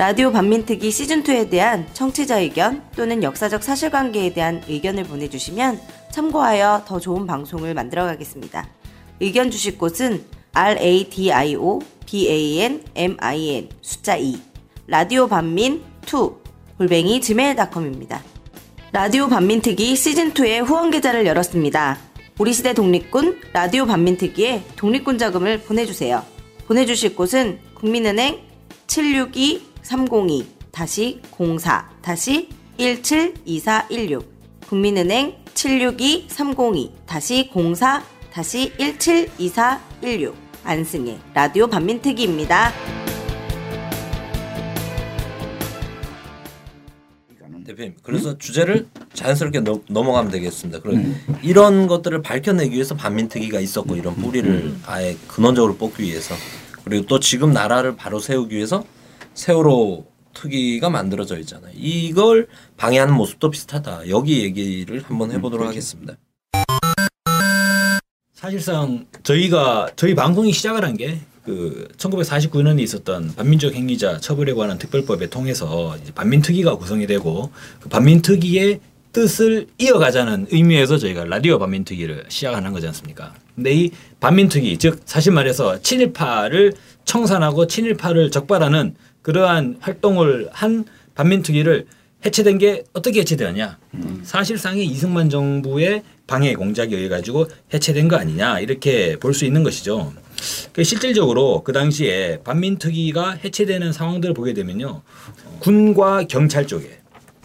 라디오 반민특위 시즌2에 대한 청취자 의견 또는 역사적 사실관계에 대한 의견을 보내주시면 참고하여 더 좋은 방송을 만들어 가겠습니다. 의견 주실 곳은 radio banmin 숫자 2 라디오 반민 2 골뱅이 gmail.com입니다. 라디오 반민특위 시즌2의 후원 계좌를 열었습니다. 우리 시대 독립군 라디오 반민특위에 독립군 자금을 보내주세요. 보내주실 곳은 국민은행 762 302 04 172416 국민은행 762 302 04 172416 안승의 라디오 반민특위입니다. 대표님, 그래서 음? 주제를 자연스럽게 넘, 넘어가면 되겠습니다. 그럼 음. 이런 것들을 밝혀내기 위해서 반민특위가 있었고 이런 뿌리를 음. 아예 근원적으로 뽑기 위해서 그리고 또 지금 나라를 바로 세우기 위해서 세월호 특위가 만들어져 있잖아요. 이걸 방해하는 모습도 비슷하다. 여기 얘기를 한번 해보도록 음, 하겠습니다. 사실상 저희가 저희 방송이 시작을 한 게 그 1949년에 있었던 반민족 행위자 처벌에 관한 특별법에 통해서 반민특위가 구성이 되고 그 반민특위의 뜻을 이어가자는 의미에서 저희가 라디오 반민특위를 시작하는 거지 않습니까? 근데 이 반민특위 즉 사실 말해서 친일파를 청산하고 친일파를 적발하는 그러한 활동을 한 반민특위를 해체된 게 어떻게 해체되었냐? 음. 사실상의 이승만 정부의 방해 공작에 의해 가지고 해체된 거 아니냐 이렇게 볼 수 있는 것이죠. 그 실질적으로 그 당시에 반민특위가 해체되는 상황들을 보게 되면요, 군과 경찰 쪽에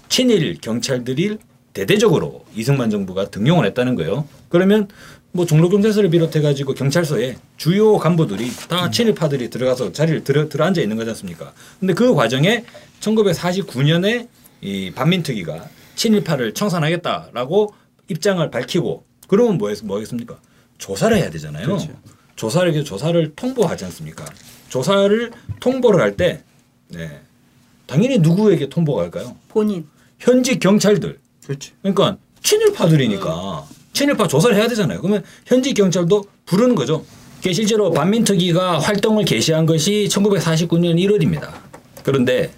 친일 경찰들이 대대적으로 이승만 정부가 등용을 했다는 거예요. 그러면 뭐 종로경찰서를 비롯해 가지고 경찰서에 주요 간부들이 다 음. 친일파들이 들어가서 자리를 들어, 들어 앉아 있는 거지 않습니까? 근데 그 과정에 1949년에 이 반민특위가 친일파를 청산하겠다라고 입장을 밝히고 그러면 뭐, 뭐겠습니까? 조사를 해야 되잖아요. 그렇죠. 조사를 조사를 통보하지 않습니까? 조사를 통보를 할 때 네. 당연히 누구에게 통보가 할까요? 본인. 현직 경찰들. 그렇죠. 그러니까 친일파들이니까 친일파 조사를 해야 되잖아요. 그러면 현지 경찰도 부르는 거죠. 실제로 반민특위가 활동을 개시한 것이 1949년 1월입니다. 그런데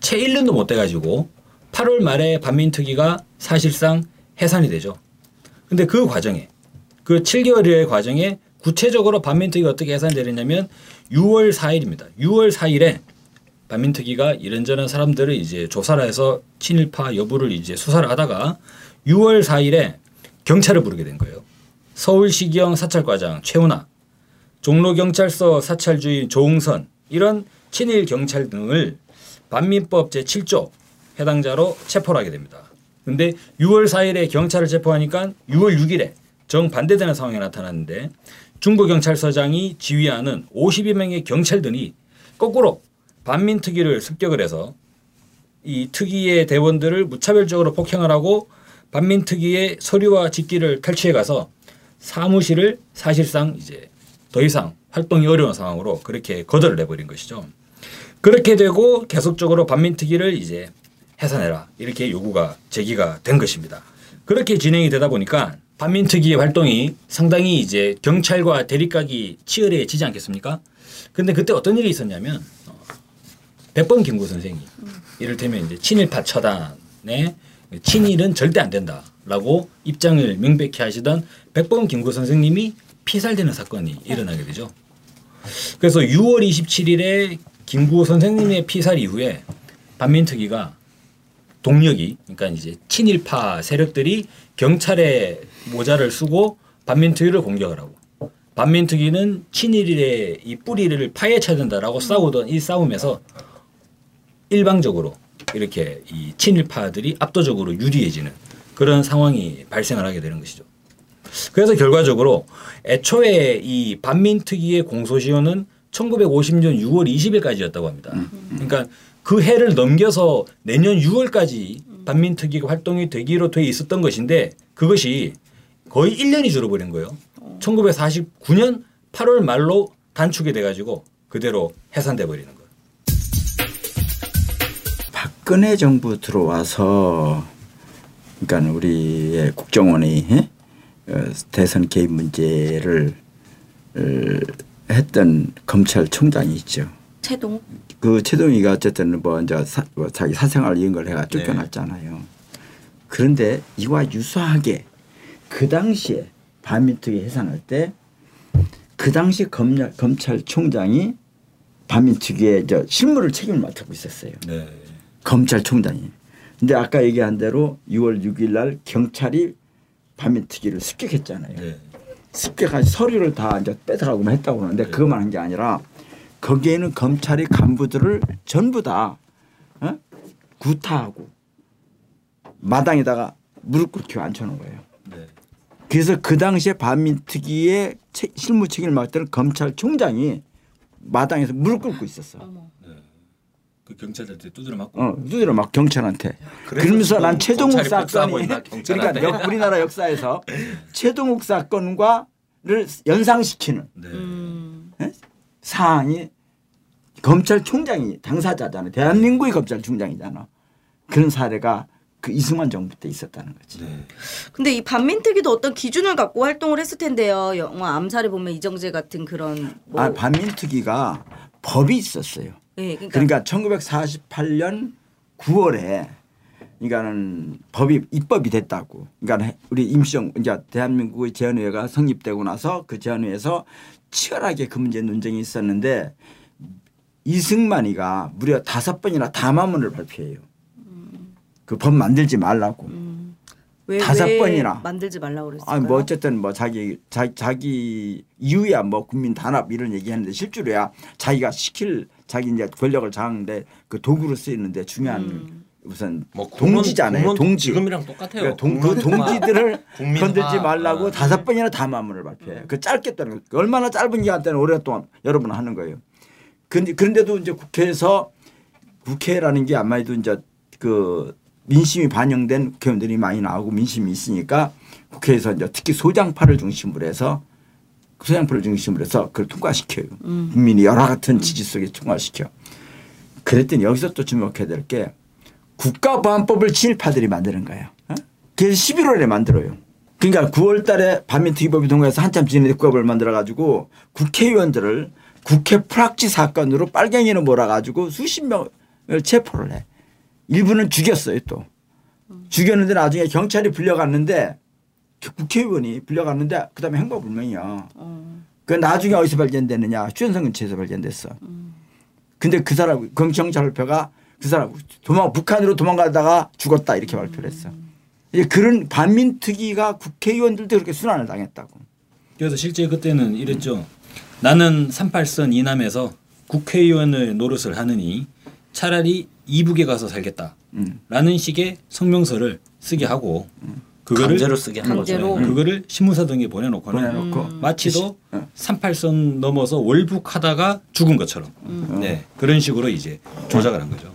채 1년도 못 돼가지고 8월 말에 반민특위가 사실상 해산이 되죠. 근데 그 과정에 그 7개월의 과정에 구체적으로 반민특위가 어떻게 해산되느냐면 6월 4일입니다. 6월 4일에 반민특위가 이런저런 사람들을 이제 조사를 해서 친일파 여부를 이제 수사를 하다가 6월 4일에 경찰을 부르게 된 거예요. 서울시경 사찰과장 최훈아, 종로경찰서 사찰주인 조웅선 이런 친일 경찰 등을 반민법 제7조 해당자로 체포를 하게 됩니다. 근데 6월 4일에 경찰을 체포하니까 6월 6일에 정반대되는 상황이 나타났는데 중부경찰서장이 지휘하는 50여 명의 경찰들이 거꾸로 반민특위를 습격을 해서 이 특위의 대원들을 무차별적으로 폭행을 하고 반민특위의 서류와 직기를 탈취해 가서 사무실을 사실상 이제 더 이상 활동이 어려운 상황으로 그렇게 거절을 해버린 것이죠. 그렇게 되고 계속적으로 반민특위를 이제 해산해라 이렇게 요구가 제기가 된 것입니다. 그렇게 진행이 되다 보니까 반민특위의 활동이 상당히 이제 경찰과 대립각이 치열해지지 않겠습니까? 근데 그때 어떤 일이 있었냐면 어, 백범 김구 선생이 이를테면 이제 친일파 처단에 친일은 절대 안 된다라고 입장을 명백히 하시던 백범 김구 선생님이 피살되는 사건이 일어나게 되죠. 그래서 6월 27일에 김구 선생님의 피살 이후에 반민특위가 동력이 그러니까 이제 친일파 세력들이 경찰의 모자를 쓰고 반민특위를 공격을 하고 반민특위는 친일의 이 뿌리를 파헤쳐야 된다라고 싸우던 이 싸움에서 일방적으로 이렇게 이 친일파들이 압도적으로 유리해지는 그런 상황이 발생을 하게 되는 것이죠. 그래서 결과적으로 애초에 이 반민특위의 공소시효는 1950년 6월 20일까지였다고 합니다. 그러니까 그 해를 넘겨서 내년 6월까지 반민특위가 활동이 되기로 돼 있었던 것인데 그것이 거의 1년이 줄어버린 거예요. 1949년 8월 말로 단축이 돼가지고 그대로 해산돼 버리는. 박근혜 정부 들어와서 그러니까 우리의 국정원이 어, 대선 개입 문제를 어, 했던 검찰총장이 있죠. 채동. 그 최동희가 어쨌든 뭐 이제 사, 뭐 자기 사생활 이런 걸 해가 쫓겨났잖아요. 그런데 이와 유사하게 그 당시에 반민특위 해산할 때 그 당시 검찰, 검찰총장이 반민특위의 저 실무를 책임을 맡고 있었어요. 네. 검찰총장이. 근데 아까 얘기한 대로 6월 6일 날 경찰이 반민특위를 습격했잖아요. 네. 습격한 서류를 다 이제 뺏어가고 했다고 하는데 그것만 한 게 아니라 거기에는 검찰의 간부들을 전부 다 어? 구타하고 마당에다가 무릎 꿇고 앉혀놓은 거예요. 네. 그래서 그 당시에 반민특위의 체- 실무 책임을 맡던 검찰총장이 마당에서 무릎 꿇고 있었어. 그 경찰들한테 두드려 맞고. 어, 두드려 막 경찰한테. 그러면서 난 최동욱 사건이 그러니까. 역- 우리나라 역사에서 최동욱 사건과를 연상시키는 네. 음. 사항이 검찰총장이 당사자잖아. 대한민국의 검찰총장이잖아. 그런 사례가 그 이승만 정부 때 있었다는 거지. 네. 근데 이 반민특위도 어떤 기준을 갖고 활동을 했을 텐데요. 영화 암살에 보면 이정재 같은 그런 뭐 아, 반민특위가 법이 있었어요. 네, 그러니까, 그러니까 1948년 9월에 그러니까는 법이 입법이 됐다고. 그러니까 우리 임시정 이제 대한민국의 제헌회가 성립되고 나서 그 제헌회에서 치열하게 그 문제 논쟁이 있었는데 이승만이가 무려 다섯 번이나 담화문을 발표해요. 그 법 만들지 말라고. 왜, 다섯 왜 번이나. 만들지 말라고 그랬을까요? 아니 뭐 어쨌든 뭐 자기 자기, 자기 이유야 뭐 국민 단합 이런 얘기하는데 실제로야 자기가 시킬 자기 이제 권력을 장하는데 그 도구로 쓰이는데 중요한 음. 우선 뭐 국론- 동지잖아요. 동지. 지금이랑 똑같아요. 그러니까 동, 그 동지들을. 건들지 말라고 아. 다섯 번이나 담화문을 발표해. 그 짧게 떠는 거. 얼마나 짧은 기간 동안 오랫동안 여러 번 하는 거예요. 근데 그런데도 이제 국회에서 국회라는 게 아마도 이제 그 민심이 반영된 국회의원들이 많이 나오고 민심이 있으니까 국회에서 이제 특히 소장파를 중심으로 해서 소장파를 중심으로 해서 그걸 통과시켜요. 국민이 여러 같은 지지 속에 통과시켜. 그랬더니 여기서 또 주목해야 될 게 국가보안법을 친일파들이 만드는 거예요. 어? 그래서 11월에 만들어요. 그러니까 9월 달에 반민특위법이 통과해서 한참 지난 국가법을 만들어 가지고 국회의원들을 국회 프락지 사건으로 빨갱이는 몰아가지고 수십 명을 체포를 해. 일부는 죽였어요 또. 죽였는데 나중에 경찰이 불려갔는데 국회의원이 불려갔는데 그 다음에 행방불명이야. 그 나중에 어디서 발견됐느냐 휴전선 근처에서 발견됐어. 근데 그 사람 경찰표가 그 사람 도망 북한으로 도망가다가 죽었다 이렇게 발표를 했어. 이제 그런 반민특위가 국회의원들도 그렇게 순환을 당했다고. 그래서 실제 그때는 이랬죠. 나는 38선 이남에서 국회의원을 노릇을 하느니 차라리 이북에 가서 살겠다. 음. 라는 식의 성명서를 쓰게 하고 그거를 강제로 쓰게 한 강제로. 거죠. 그거를 신문사 등에 보내놓고는 보내놓고 마치도 어. 38선 넘어서 월북하다가 죽은 것처럼 음. 네 그런 식으로 이제 조작을 한 거죠.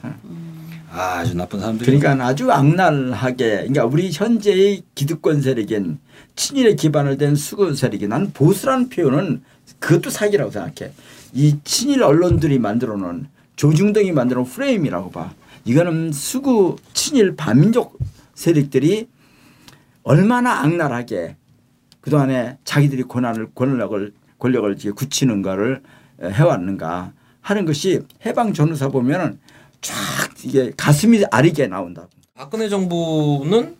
아 주 나쁜 사람들이 그러니까 아주 악랄하게 그러니까 우리 현재의 기득권 세력인 친일에 기반을 된 수구 세력이 난 보수라는 표현은 그것도 사기라고 생각해. 이 친일 언론들이 만들어 놓은 조중동이 만들어 놓은 프레임이라고 봐. 이거는 수구 친일 반민족 세력들이 얼마나 악랄하게 그동안에 자기들이 권한을 권력을 권력을 이제 굳히는 거를 해왔는가 하는 것이 해방 전후사 보면은 쫙 이게 가슴이 아리게 나온다고. 박근혜 정부는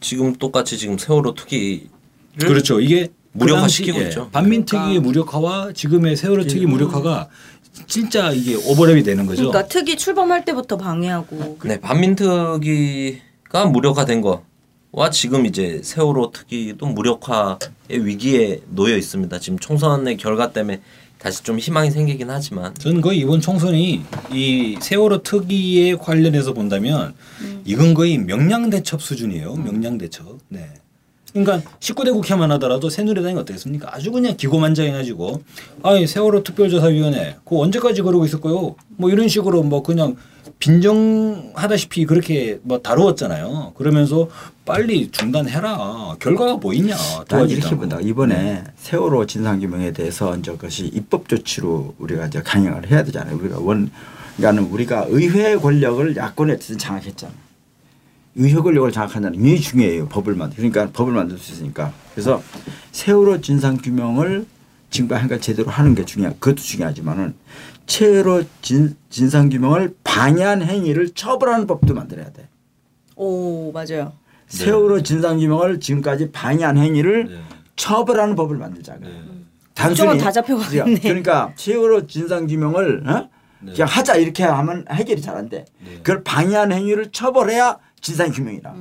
지금 똑같이 지금 세월호 투기를 그렇죠. 이게 무력화시키고 그 있죠. 예, 반민특위의 무력화와 지금의 세월호 특위 무력화가 진짜 이게 오버랩이 되는 거죠. 그러니까 특위 출범할 때부터 방해하고 네, 반민특위가 무력화된 거와 지금 이제 세월호 특위도 무력화의 위기에 놓여 있습니다. 지금 총선의 결과 때문에 다시 좀 희망이 생기긴 하지만 저는 거의 이번 총선이 이 세월호 특위에 관련해서 본다면 이건 거의 명량대첩 수준이에요. 명량대첩. 네. 그러니까 19대 국회만 하더라도 새누리당이 어떻겠습니까? 아주 그냥 기고만장해가지고 아이 세월호 특별조사위원회 그거 언제까지 그러고 있을 거요? 뭐 이런 식으로 뭐 그냥 빈정하다시피 그렇게 뭐 다루었잖아요. 그러면서 빨리 중단해라. 결과가 뭐 있냐? 않고. 본다. 이번에 세월호 진상규명에 대해서 이제 그것이 입법 조치로 우리가 이제 강행을 해야 되잖아요. 우리가 원, 그러니까는 우리가 의회 권력을 야권에 어쨌든 장악했잖아. 의회 권력을 장악한다는 게 굉장히 중요해요. 법을 만들. 그러니까 법을 만들 수 있으니까. 그래서 세월호 진상 규명을 지금까지 한걸 제대로 하는 게 중요하. 그것도 중요하지만은 최로 진, 진상 규명을 방해한 행위를 처벌하는 법도 만들어야 돼. 오 맞아요. 세월호 진상 규명을 지금까지 방해한 행위를 네. 처벌하는 법을 만들자. 네. 국정은 다 잡혀가겠네. 그러니까 세월호 진상 규명을 어? 네. 그냥 하자 이렇게 하면 해결이 잘 안 돼. 그걸 방해한 행위를 처벌해야 진상 규명이라.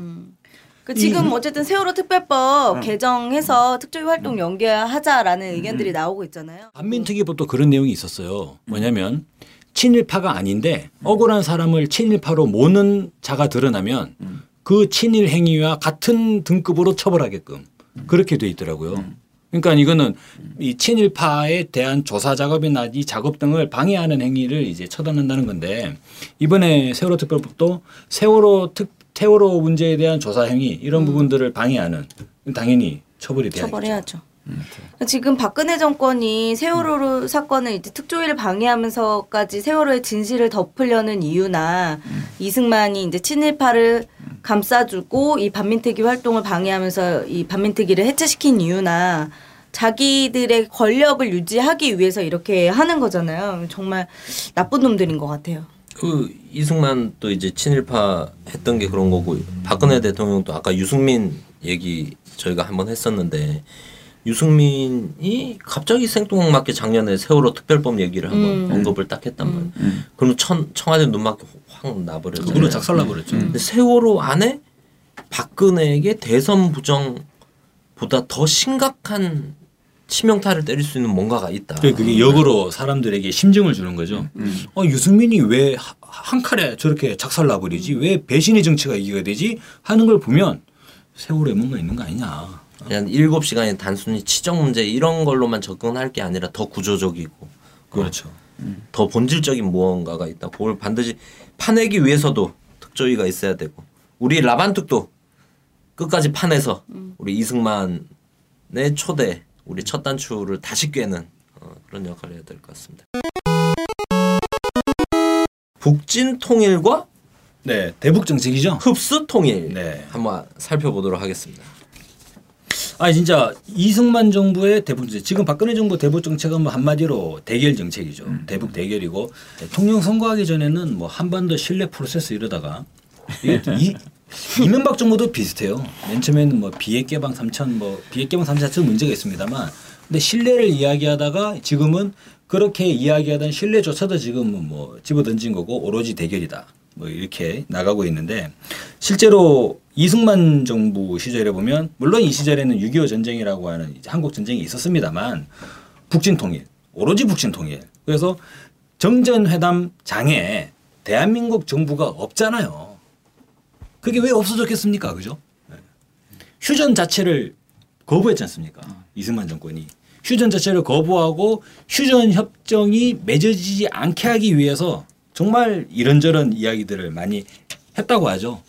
그 지금 어쨌든 세월호 특별법 음. 개정해서 특조위 활동 연계하자라는 의견들이 나오고 있잖아요. 반민특위법도 그런 내용이 있었어요. 뭐냐면 친일파가 아닌데 억울한 사람을 친일파로 모는 자가 드러나면 그 친일 행위와 같은 등급으로 처벌하게끔 그렇게 돼 있더라고요. 그러니까 이거는 이 친일파에 대한 조사 작업이나 이 작업 등을 방해하는 행위를 이제 처단한다는 건데 이번에 세월호 특별법도 세월호 특 세월호 문제에 대한 조사 행위 이런 부분들을 방해하는 당연히 처벌이 돼야죠. 처벌해야죠. 그러니까 지금 박근혜 정권이 세월호 사건을 이제 특조위를 방해하면서까지 세월호의 진실을 덮으려는 이유나 이승만이 이제 친일파를 감싸주고 이 반민특위 활동을 방해하면서 이 반민특위를 해체시킨 이유나 자기들의 권력을 유지하기 위해서 이렇게 하는 거잖아요. 정말 나쁜 놈들인 것 같아요. 그 이승만 또 이제 친일파 했던 게 그런 거고 박근혜 대통령도 아까 유승민 얘기 저희가 한번 했었는데 유승민이 갑자기 생뚱맞게 작년에 세월호 특별법 얘기를 한번 언급을 딱 했단 말이에요. 그러면 천, 청와대 눈맞게 확 나버렸잖아요. 그걸로 작살나 버렸죠. 근데 세월호 안에 박근혜에게 대선 부정보다 더 심각한 치명타를 때릴 수 있는 뭔가가 있다. 그 그게 역으로 사람들에게 심증을 주는 거죠. 어, 유승민이 왜 한 칼에 저렇게 작살나 버리지? 왜 배신의 정치가 이기가 되지? 하는 걸 보면 세월에 뭔가 있는 거 아니냐. 그냥 일곱 시간이 단순히 치정 문제 이런 걸로만 접근할 게 아니라 더 구조적이고 그렇죠. 더 본질적인 무언가가 있다. 그걸 반드시 파내기 위해서도 특조위가 있어야 되고 우리 라반특도 끝까지 파내서 우리 이승만의 초대 우리 첫 단추를 다시 꿰는 어, 그런 역할을 해야 될 것 같습니다. 북진 통일과 네, 대북 정책이죠. 흡수 통일 네. 한번 살펴보도록 하겠습니다. 아 진짜 이승만 정부의 대북 정책 지금 박근혜 정부 대북 정책은 뭐 한마디로 대결 정책이죠. 대북 대결이고 대통령 선거하기 전에는 뭐 한반도 신뢰 프로세스 이러다가 이게 이 이명박 정부도 비슷해요. 맨 처음에는 뭐 비핵 개방 3천 뭐 비핵 개방 3천 자체 문제가 있습니다만 근데 신뢰를 이야기하다가 지금은 그렇게 이야기하던 신뢰조차도 지금은 뭐 집어던진 거고 오로지 대결이다. 뭐 이렇게 나가고 있는데 실제로 이승만 정부 시절에 보면 물론 이 시절에는 6.25 전쟁이라고 하는 이제 한국 전쟁이 있었습니다만 북진 통일 오로지 북진 통일 그래서 정전회담 장에 대한민국 정부가 없잖아요. 그게 왜 없어졌겠습니까? 그죠? 네. 휴전 자체를 거부했지 않습니까? 이승만 정권이. 휴전 자체를 거부하고 휴전 협정이 맺어지지 않게 하기 위해서 정말 이런저런 이야기들을 많이 했다고 하죠.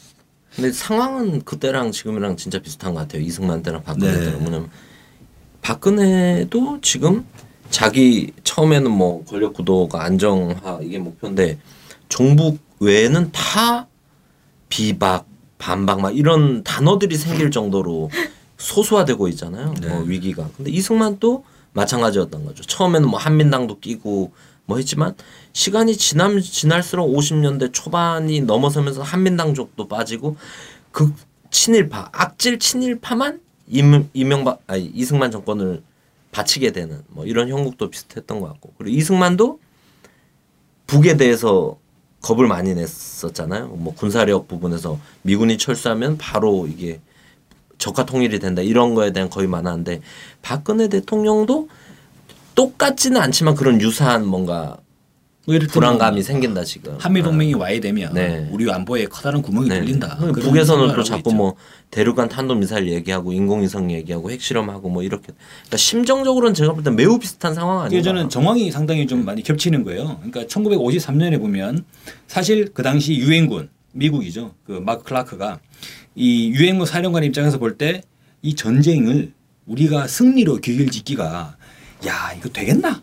근데 상황은 그때랑 지금이랑 진짜 비슷한 것 같아요. 이승만 때랑 박근혜 네. 때랑 뭐냐면 박근혜도 지금 자기 처음에는 뭐 권력 구도가 안정화 이게 목표인데 종북 외에는 다 비박 반박 막 이런 단어들이 생길 정도로 소수화되고 있잖아요. 네. 뭐 위기가. 근데 이승만 또 마찬가지였던 거죠. 처음에는 뭐 한민당도 끼고 뭐 했지만 시간이 지남 지날수록 50년대 초반이 넘어서면서 한민당 쪽도 빠지고 그 친일파 악질 친일파만 임, 이명박 아니 이승만 정권을 바치게 되는 뭐 이런 형국도 비슷했던 것 같고 그리고 이승만도 북에 대해서 겁을 많이 냈었잖아요. 뭐 군사력 부분에서 미군이 철수하면 바로 이게 적화 통일이 된다 이런 거에 대한 겁이 많았는데 박근혜 대통령도 똑같지는 않지만 그런 유사한 뭔가 불안감이 생긴다 지금. 한미 동맹이 와야 되면 네. 우리 안보에 커다란 구멍이 네. 뚫린다. 그 북에서는 또 자꾸 있죠. 뭐 대륙간 탄도 미사일 얘기하고 인공위성 얘기하고 핵실험하고 뭐 이렇게. 그러니까 심정적으로는 제가 볼 때 매우 비슷한 상황 아니에요. 저는 정황이 상당히 좀 많이 겹치는 거예요. 그러니까 1953년에 보면 사실 그 당시 유엔군 미국이죠. 그 마크 클라크가 이 유엔군 사령관 입장에서 볼 때 이 전쟁을 우리가 승리로 귀결 짓기가 야 이거 되겠나?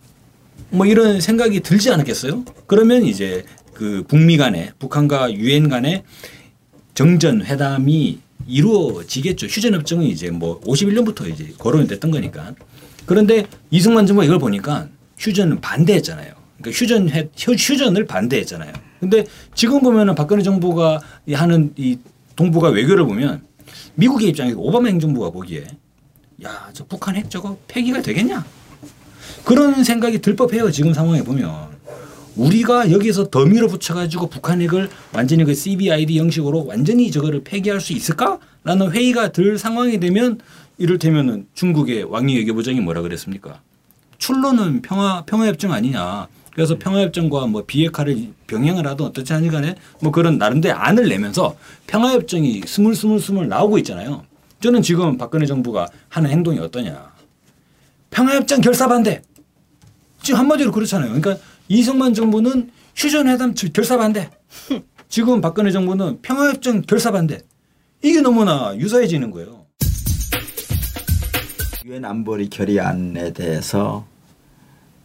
뭐 이런 생각이 들지 않았겠어요? 그러면 이제 그 북미 간에 북한과 유엔 간에 정전 회담이 이루어지겠죠. 휴전 협정이 이제 뭐 51년부터 이제 거론이 됐던 거니까. 그런데 이승만 정부가 이걸 보니까 휴전은 반대했잖아요. 그러니까 휴전 휴- 휴전을 반대했잖아요. 근데 지금 보면은 박근혜 정부가 이 하는 이 동북아 외교를 보면 미국의 입장에 오바마 행정부가 보기에 야 저 북한 핵 저거 폐기가 되겠냐 그런 생각이 들 법해요 지금 상황에 보면 우리가 여기서 더 밀어붙여 가지고 북한 핵을 완전히 그 CBID 형식으로 완전히 저거를 폐기할 수 있을까라는 회의가 들 상황이 되면 이를테면은 중국의 왕이 외교부장이 뭐라 그랬습니까? 출로는 평화 평화협정 아니냐. 그래서 평화협정과 뭐 비핵화를 병행을 하든 어떻지 하니 간에 뭐 그런 나름대로 안을 내면서 평화협정이 스물스물스물 나오고 있잖아요. 저는 지금 박근혜 정부가 하는 행동이 어떠냐. 평화협정 결사 반대. 지금 한마디로 그렇잖아요. 그러니까 이승만 정부는 휴전회담 결사 반대. 지금 박근혜 정부는 평화협정 결사 반대. 이게 너무나 유사해지는 거예요. 유엔 안보리 결의안에 대해서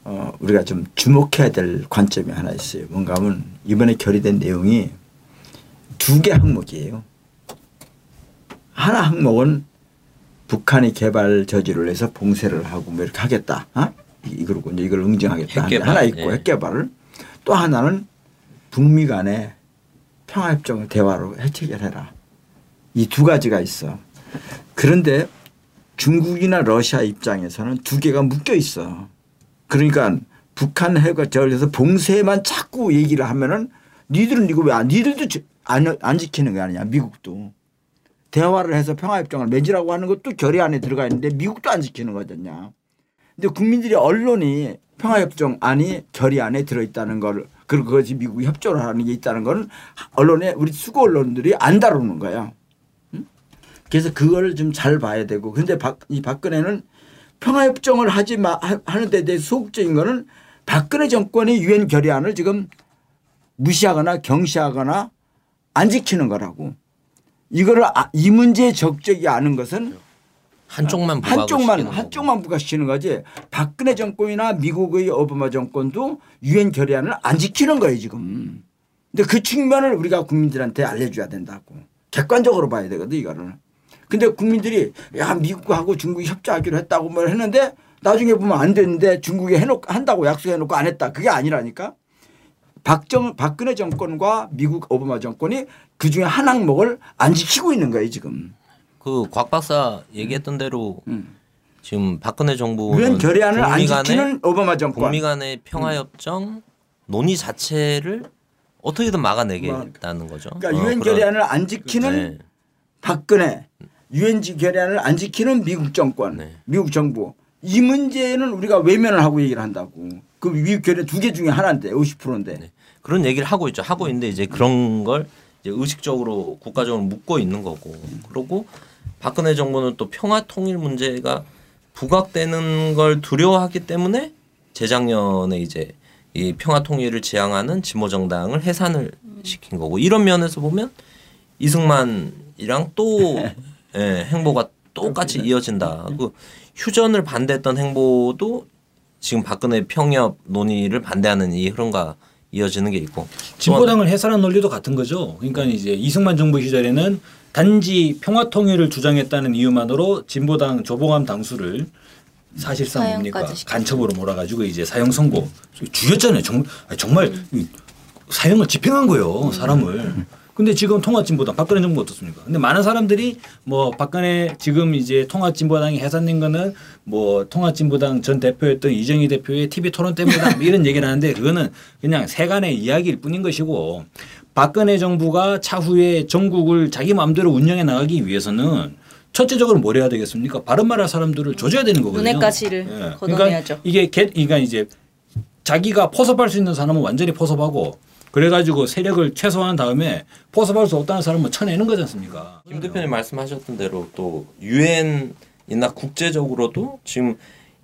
어, 우리가 좀 주목해야 될 관점이 하나 있어요. 뭔가 하면 이번에 결의된 내용이 두 개 항목이에요. 하나 항목은 북한이 개발 저지를 해서 봉쇄를 하고 뭐 이렇게 하겠다. 어? 이- 이거고 이제 이걸 응징하겠다. 핵개발, 하나 있고 예. 핵개발을 또 하나는 북미 간의 평화협정을 대화로 해체결해라. 이 두 가지가 있어. 그런데 중국이나 러시아 입장에서는 두 개가 묶여 있어. 그러니까 북한 저해서 봉쇄만 자꾸 얘기를 하면은 니들은 이거 왜 안, 니들도 지- 안, 안 지키는 거 아니냐 미국도. 대화를 해서 평화협정을 맺으라고 하는 것도 결의 안에 들어가 있는데 미국도 안 지키는 거잖냐. 근데 국민들이 언론이 평화협정 안이 결의 안에 들어있다는 걸 그리고 그것이 미국이 협조를 하는 게 있다는 걸 언론에 우리 수고 언론들이 안 다루는 거야. 그래서 그걸 좀 잘 봐야 되고 근데 박, 이 박근혜는 평화협정을 하지 마 하- 하는 데 대해 소극적인 거는 박근혜 정권의 유엔 결의안을 지금 무시하거나 경시하거나 안 지키는 거라고. 이거를 아- 이 문제에 적적이 않은 것은 한쪽만 부각을 한쪽만 시키는 한쪽만 부각시키는 거지. 박근혜 정권이나 미국의 오바마 정권도 유엔 결의안을 안 지키는 거예요 지금. 근데 그 측면을 우리가 국민들한테 알려줘야 된다고. 객관적으로 봐야 되거든 이거를. 근데 국민들이 야 미국하고 중국이 협조하기로 했다고 뭘 했는데 나중에 보면 안 됐는데 중국이 해놓고 한다고 약속해놓고 안 했다. 그게 아니라니까. 박정 박근혜 정권과 미국 오바마 정권이 그 중에 한 항목을 안 지키고 있는 거예요 지금. 그 곽 박사 얘기했던 대로 음. 지금 박근혜 정부는 결의안을 안 지키는 오바마 정권. 북미 간의 평화협정 논의 자체를 어떻게든 막아내겠다는 거죠. 그러니까 어, 유엔 그런- 결의안을 안 지키는 네. 박근혜, 유엔 결의안을 안 지키는 미국 정권, 네. 미국 정부. 이 문제는 우리가 외면을 하고 얘기를 한다고. 그 미국 결의 두 개 중에 하나인데 50%인데. 네. 그런 얘기를 하고 있죠. 하고 있는데 이제 그런 걸 이제 의식적으로 국가적으로 묻고 있는 거고. 그리고 박근혜 정부는 또 평화 통일 문제가 부각되는 걸 두려워하기 때문에 재작년에 이제 이 평화 통일을 지향하는 진보 정당을 해산을 시킨 거고 이런 면에서 보면 이승만이랑 또 예, 행보가 똑같이 이어진다. 그 휴전을 반대했던 행보도 지금 박근혜 평협 논의를 반대하는 이 흐름과 이어지는 게 있고 진보당을 해산한 논리도 같은 거죠. 그러니까 이제 이승만 정부 시절에는 단지 평화 통일을 주장했다는 이유만으로 진보당 조봉암 당수를 사실상 뭡니까. 간첩으로 몰아가지고 이제 사형 선고 죽였잖아요. 정말 정말 이 사형을 집행한 거예요 사람을. 근데 지금 통합진보당 박근혜 정부 어떻습니까? 근데 많은 사람들이 뭐 박근혜 지금 이제 통합진보당이 해산된 거는 뭐 통합진보당 전 대표였던 이정희 대표의 TV 토론 때문이다 뭐 이런 얘기를 하는데 그거는 그냥 세간의 이야기일 뿐인 것이고 박근혜 정부가 차후에 전국을 자기 마음대로 운영해 나가기 위해서는 첫째적으로 뭘 해야 되겠습니까? 바른 말할 사람들을 조져야 되는 거거든요. 눈엣 가시를 그러니까 걷어내야죠. 이게 개, 그러니까 이제 자기가 포섭할 수 있는 사람은 완전히 포섭하고 그래가지고 세력을 최소화한 다음에 포섭할 수 없다는 사람은 쳐내는 거지 않습니까? 김 대표님 말씀하셨던 대로 또 유엔이나 국제적으로도 지금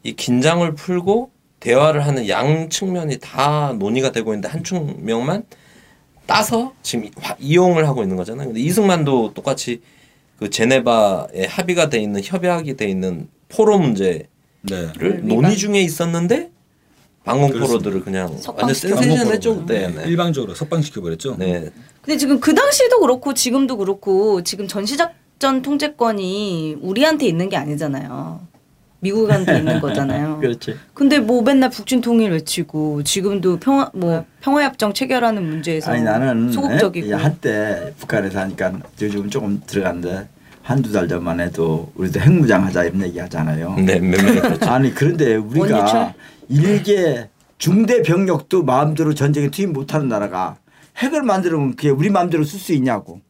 이 긴장을 풀고 대화를 하는 양 측면이 다 논의가 되고 있는데 한 측면만 따서 지금 화- 이용을 하고 있는 거잖아요. 근데 이승만도 똑같이 그 제네바에 합의가 돼 있는 협약이 돼 있는 포로 문제를 네. 논의 중에 있었는데 방공 포로들을 그냥 완전 석방시켜. 센세이션했죠 그때. 네. 일방적으로 석방시켜 버렸죠. 네. 근데 지금 그 당시도 그렇고 지금도 그렇고 지금 전시작전 통제권이 우리한테 있는 게 아니잖아요. 미국한테 있는 거잖아요. 그렇지. 근데 뭐 맨날 북중 통일 외치고 지금도 평화 뭐 평화 협정 체결하는 문제에서 아니 나는 소극적이고 예? 한때 북한에서 하니까 요즘 조금 들어갔는데 한두 달 전만 해도 우리도 핵무장 하자 이런 얘기 하잖아요. 네, 몇몇 아니 그런데 우리가 원유철? 일개 중대 병력도 마음대로 전쟁에 투입 못하는 나라가 핵을 만들면 그게 우리 마음대로 쓸 수 있냐고.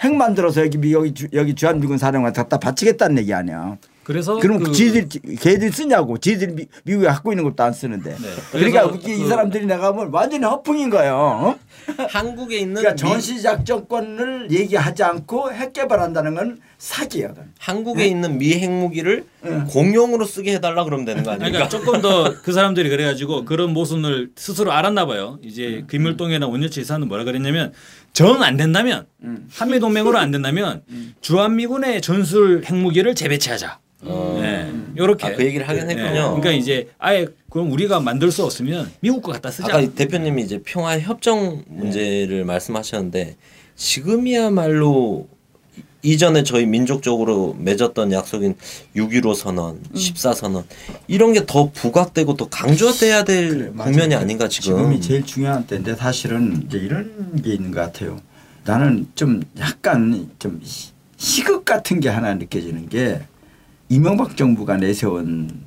핵 만들어서 여기 미- 여기 주, 여기 주한미군 사령관 갖다 바치겠다는 얘기 아니야. 그래서 그럼 그- 지들이 걔들이 쓰냐고. 지들이 미, 미국에 갖고 있는 것도 안 쓰는데. 네. 그러니까 그래서 이 그- 사람들이 나가면 완전히 허풍인 거예요. 어? 한국에 있는 그러니까 미- 전시작전권을 얘기하지 않고 핵 개발한다는 건 사기거든. 한국에 있는 미 핵무기를 공용으로 쓰게 해달라 그러면 되는 거 아닙니까? 그러니까 조금 더 그 사람들이 그래가지고 그런 모순을 스스로 알았나 봐요. 이제 김일동이나 원유치 이사는 뭐라 그랬냐면 정 안 된다면 한미 동맹으로 안 된다면 주한미군의 전술 핵무기를 재배치하자. 네, 이렇게. 아, 그 얘기를 하긴 했군요. 그러니까 이제 아예 그럼 우리가 만들 수 없으면 미국 거 갖다 쓰자. 아까 이 대표님이 이제 평화 협정 문제를 말씀하셨는데 지금이야말로 이- 이전에 저희 민족적으로 맺었던 약속인 6.15 선언, 14 선언 이런 게 더 부각되고 더 강조돼야 될 그래. 국면이 아닌가 지금. 지금이 제일 중요한 때인데 사실은 이제 이런 게 있는 것 같아요. 나는 좀 약간 좀 시- 시극 같은 게 하나 느껴지는 게 이명박 정부가 내세운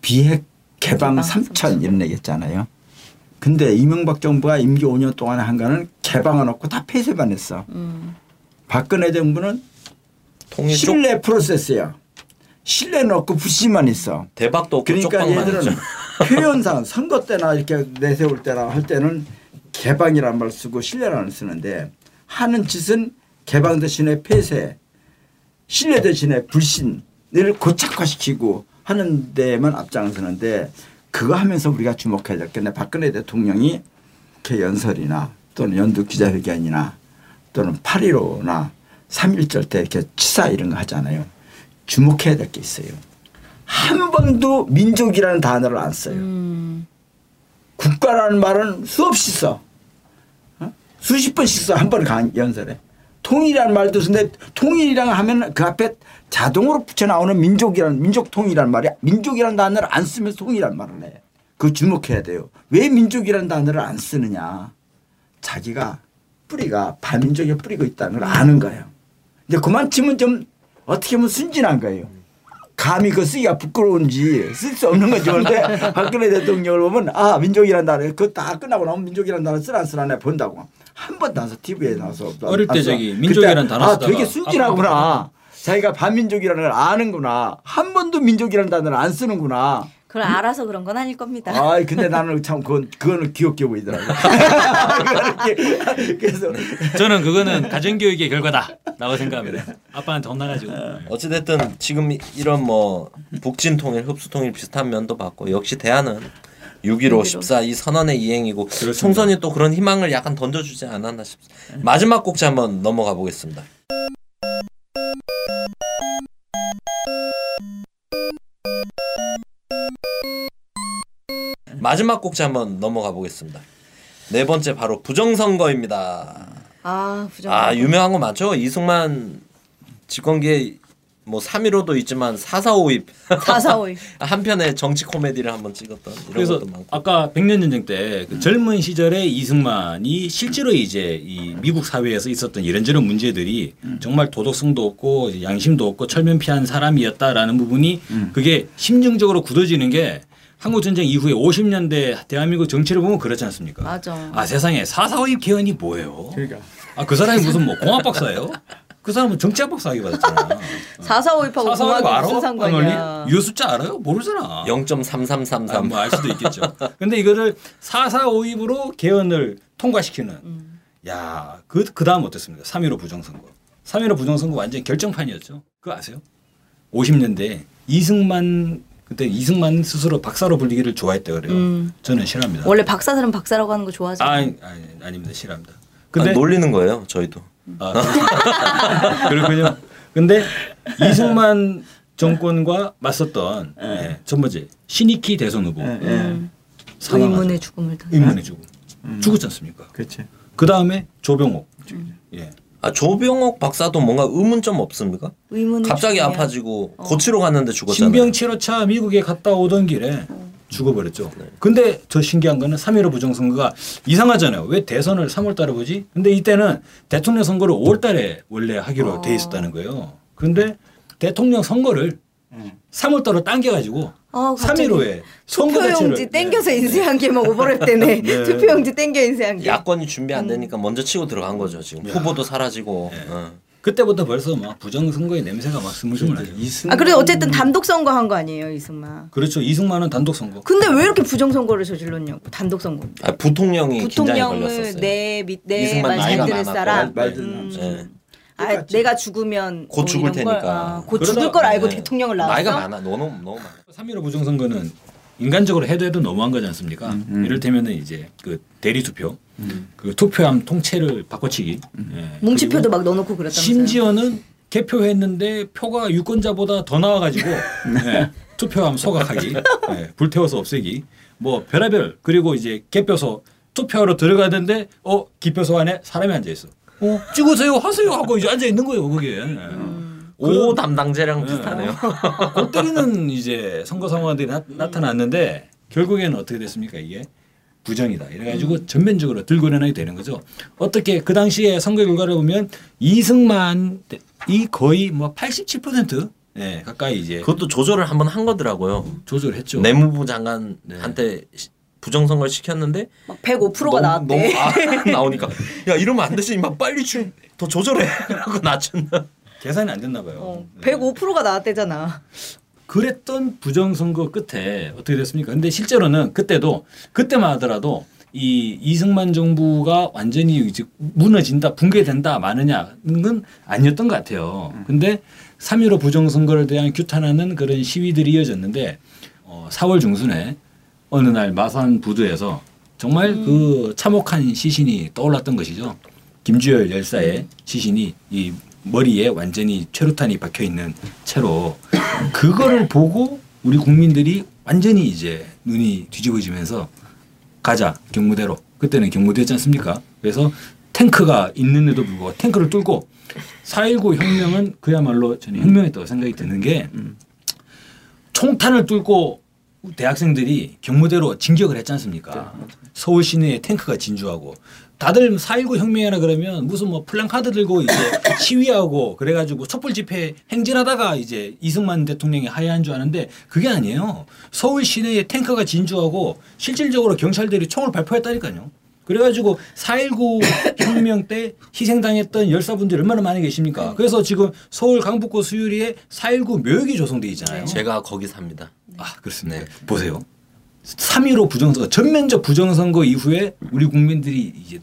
비핵 개방 개방 삼천 이런 얘기 했잖아요. 근데 이명박 정부가 임기 5년 동안에 한 거는 개방은 없고 다 폐쇄만 했어. 음. 박근혜 정부는 신뢰 프로세스야. 신뢰는 없고 불신만 있어. 대박도 없고 그러니까 얘들은. 표현상 선거 때나 이렇게 내세울 때나 할 때는 개방이라는 말 쓰고 신뢰라는 쓰는데 하는 짓은 개방 대신에 폐쇄, 신뢰 대신에 불신을 고착화시키고 하는 데만 앞장서는데 그거 하면서 우리가 주목해야 될 게 박근혜 대통령이 이렇게 연설이나 또는 연두 기자회견이나 또는 8.15나 3.1절 때 이렇게 치사 이런 거 하잖아요. 주목해야 될 게 있어요. 한 번도 민족이라는 단어를 안 써요. 음. 국가라는 말은 수없이 써. 어? 수십 번씩 써. 한 번 연설에. 통일이라는 말도 쓰는데 통일이랑 하면 그 앞에 자동으로 붙여 나오는 민족이라는 민족 통일이라는 말이 민족이라는 단어를 안 쓰면서 통일이라는 말을 해. 그거 주목해야 돼요. 왜 민족이라는 단어를 안 쓰느냐. 자기가 뿌리가 반민족에 뿌리고 있다는 걸 아는 거예요. 근데 그만치면 좀 어떻게 보면 순진한 거예요. 감히 그 쓰기가 부끄러운지 쓸 수 없는 거지. 그런데 박근혜 대통령을 보면 아 민족이라는 단어 그거 다 끝나고 나면 민족이라는 단어 쓰라 안 쓰라 내 본다고 한번 나서 TV에 나와서 어릴 때안 써. 저기 민족이라는 단어 아 쓰다가 되게 순진하구나. 자기가 반민족이라는 걸 아는구나. 한 번도 민족이라는 단어를 안 쓰는구나. 그걸 알아서 그런 건 아닐 겁니다. 아 근데 나는 참 그건 그거는 귀엽게 보이더라고. 그래서 저는 그거는 가정 교육의 결과다라고 생각합니다. 아빠한테 혼나가지고. 어찌 됐든 지금 이- 이런 뭐 북진 통일, 흡수 통일 비슷한 면도 봤고 역시 대안은 6.15, 14 이 선언의 이행이고 총선이 또 그런 희망을 약간 던져주지 않았나 싶습니다. 마지막 곡지 한번 넘어가 보겠습니다. 마지막 곡지 한번 넘어가 보겠습니다. 네 번째 바로 부정선거입니다. 아 부정. 아 유명한 거 많죠. 이승만 집권기에 뭐 3.15도 있지만 4.4.5입 445. 한편의 정치 코미디를 한번 찍었던 이런 그래서 것도 많고 아까 백년 전쟁 때 그 젊은 시절에 이승만이 실제로 이제 이 미국 사회에서 있었던 이런저런 문제들이 정말 도덕성도 없고 양심도 없고 철면피한 사람이었다라는 부분이 그게 심증적으로 굳어지는 게 한국 전쟁 이후에 50년대 대한민국 정치를 보면 그렇지 않습니까? 맞아. 아 세상에 사사오입 개헌이 뭐예요? 그러니까 아그 사람이 무슨 뭐 공학 박사예요? 그 사람은 정치학 박사 하기 받았잖아. 445입하고 사사오입 공학이 알아? 무슨 상관이야? 유 숫자 알아요? 모르잖아. 0.3333 아, 뭐알 수도 있겠죠. 근데 이거를 445입으로 개헌을 통과시키는. 음. 야, 그 그 다음 어땠습니까? 3.15 부정선거. 3.15 부정선거 완전 결정판이었죠. 그거 아세요? 50년대 이승만 그때 이승만 스스로 박사로 불리기를 좋아했대 그래요. 음. 저는 싫어합니다. 원래 박사들은 박사라고 하는 거 좋아하잖아. 아, 아니, 아니, 아닙니다. 싫어합니다. 근데 근데 놀리는 거예요 저희도 아, 그렇군요. 근데 이승만 정권과 맞섰던 예, 첫 번째 신익희 대선 후보 예, 예. 음. 사망하죠. 의문의 죽음을 당. 의문의 죽음. 죽었지 않습니까? 그렇지. 그 다음에 조병옥. 예. 아, 조병옥 박사도 뭔가 의문점 없습니까? 의문이 갑자기 중요해요. 아파지고 고치러 갔는데 죽었잖아요. 신병 치료차 미국에 갔다 오던 길에 죽어버렸죠. 근데 더 신기한 거는 3.15 부정선거가 이상하잖아요. 왜 대선을 3월 달에 보지? 근데 이때는 대통령 선거를 5월 달에 원래 하기로 돼 있었다는 거예요. 그런데 대통령 선거를 3월 달로 당겨가지고 어, 갑자기 3.15에 선거 투표용지 자체를 땡겨서 인쇄한 게막 오버랩 되네. 네. 투표용지 땡겨 인쇄한 게. 야권이 준비 안 되니까 먼저 치고 들어간 거죠. 지금 후보도 사라지고. 어. 그때부터 벌써 막 부정선거의 냄새가 막 스물스물 나죠. 아 그래도 어쨌든 단독 선거 한 거 아니에요 이승만. 그렇죠. 이승만은 단독 선거. 근데 왜 이렇게 부정 선거를 저질렀냐고 단독 선거. 아, 부통령이 부통령을 걸렸었어요. 내밑내 이승만 말 나이가 잘 들을 많았고. 사람. 말 음. 예. 아 내가 죽으면 곧 뭐 죽을 이런 걸, 테니까. 아, 곧 그러다- 죽을 걸 알고 네. 대통령을 나왔어. 나이가 많아. 너무 너무 많아. 3.15 부정선거는 인간적으로 해도 해도 너무한 거지 않습니까? 이를테면은 이제 그 대리 투표, 그 투표함 통째를 바꿔치기, 예. 뭉치표도 막 넣어놓고 그랬다면서요. 심지어는 개표했는데 표가 유권자보다 더 나와가지고 예, 투표함 소각하기, 예, 불태워서 없애기, 뭐 별의별 그리고 이제 개표소 투표하러 들어가는데 어 기표소 안에 사람이 앉아 있어. 어 찍으세요 하세요 하고 이제 앉아 있는 거예요 거기에. 예. 오 담당자랑 비슷하네요. 골 때리는 이제 선거 상황들이 나, 나타났는데 결국에는 어떻게 됐습니까 이게 부정이다 이래가지고 전면적으로 들고 일어나게 되는 거죠. 어떻게 그 당시에 선거 결과를 보면 이승만이 거의 뭐 87% 예, 가까이 이제 그것도 조절을 한번 한 거더라고요. 조절했죠. 내무부 장관한테 시- 부정선거를 시켰는데 막 105%가 나왔대. 너무 아, 나오니까 야 이러면 안 되지 막 빨리 좀더 조절해 라고 낮춘다. 계산이 안 됐나 봐요. 어, 네. 105%가 나왔대잖아. 그랬던 부정선거 끝에 어떻게 됐습니까? 근데 실제로는 그때도 그때만 하더라도 이 이승만 정부가 완전히 이제 무너진다, 붕괴된다, 마느냐는 아니었던 것 같아요. 근데 3.15 부정선거를 대한 규탄하는 그런 시위들이 이어졌는데 어, 4월 중순에 어느 날 마산 부두에서 정말 그 참혹한 시신이 떠올랐던 것이죠. 김주열 열사의 시신이 이 머리에 완전히 최루탄이 박혀 있는 채로 그거를 보고 우리 국민들이 완전히 이제 눈이 뒤집어지면서 가자 경무대로 그때는 경무대였지 않습니까? 그래서 탱크가 있는데도 불구하고 탱크를 뚫고 4.19 혁명은 그야말로 저는 혁명이었다고 생각이 드는 게 총탄을 뚫고 대학생들이 경무대로 진격을 했지 않습니까? 서울 시내에 탱크가 진주하고 다들 4.19 혁명이라 그러면 무슨 뭐 플랜카드 들고 이제 시위하고 그래가지고 촛불 집회 행진하다가 이제 이승만 대통령이 하야한 줄 아는데 그게 아니에요. 서울 시내에 탱크가 진주하고 실질적으로 경찰들이 총을 발포했다니까요. 그래가지고 4.19 혁명 때 희생당했던 열사분들이 얼마나 많이 계십니까? 그래서 지금 서울 강북구 수유리에 4.19 묘역이 조성돼 있잖아요. 제가 거기 삽니다. 아 그렇습니다. 네. 보세요. 3.15 부정선거 전면적 부정선거 이후에 우리 국민들이 이제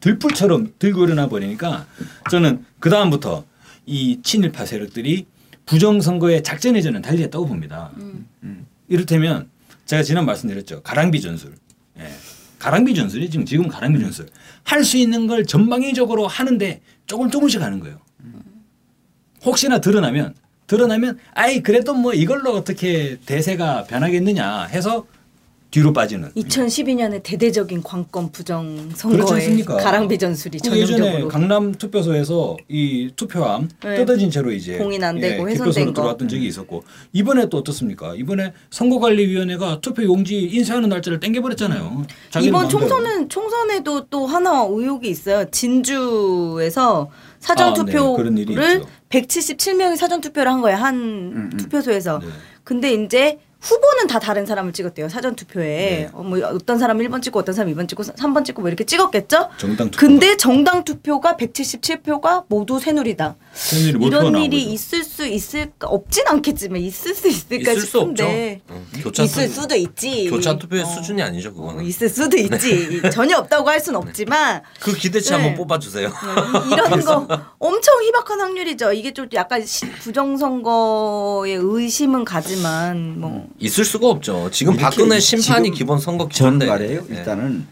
들불처럼 들고 일어나 버리니까 저는 그 다음부터 이 친일파 세력들이 부정선거의 작전에 저는 달리했다고 봅니다. 음. 이를테면 제가 지난 말씀드렸죠. 가랑비 전술. 예. 가랑비 전술이 지금 지금 가랑비 전술. 할 수 있는 걸 전방위적으로 하는데 조금 조금씩 하는 거예요. 혹시나 드러나면 드러나면 아이 그래도 뭐 이걸로 어떻게 대세가 변하겠느냐 해서 뒤로 빠지는. 2012년에 대대적인 관건 부정 않습니까? 가랑비 전술이 그 전형적으로 강남 투표소에서 이 투표함 네. 뜯어진 채로 이제 공인 안 되고 예, 훼손된 거. 들어왔던 적이 있었고 이번에 또 어떻습니까? 이번에 선거관리위원회가 투표 용지 인쇄하는 날짜를 땡겨버렸잖아요. 이번. 총선은 총선에도 또 하나 의혹이 있어요. 진주에서 사전 아, 네. 투표를. 177명이 사전 투표를 한 거예요. 한 투표소에서. 네. 근데 이제 후보는 다 다른 사람을 찍었대요. 사전 투표에. 네. 어, 뭐 어떤 사람 1번 찍고 어떤 사람 2번 찍고 3번 찍고 뭐 이렇게 찍었겠죠? 정당 투표. 근데 정당 투표가 177표가 모두 새누리다. 새누리 몰표가 이런 일이. 있을 수 있을까? 없진 않겠지만 있을 수 있을까 있을 수 없죠. 싶은데. 응. 교차 있을 투- 수도 있지. 교차 투표의 어. 수준이 아니죠 어, 그거는. 있을 수도 있지. 전혀 없다고 할 수는 없지만 그 기대치 네. 한번 뽑아 주세요. 이- 이런 거 엄청 희박한 확률이죠. 이게 좀 약간 시- 부정선거의 의심은 가지만 뭐 있을 수가 없죠. 지금 박근혜 심판이 지금 기본 선거 저는 기준인데. 말이에요. 네. 일단은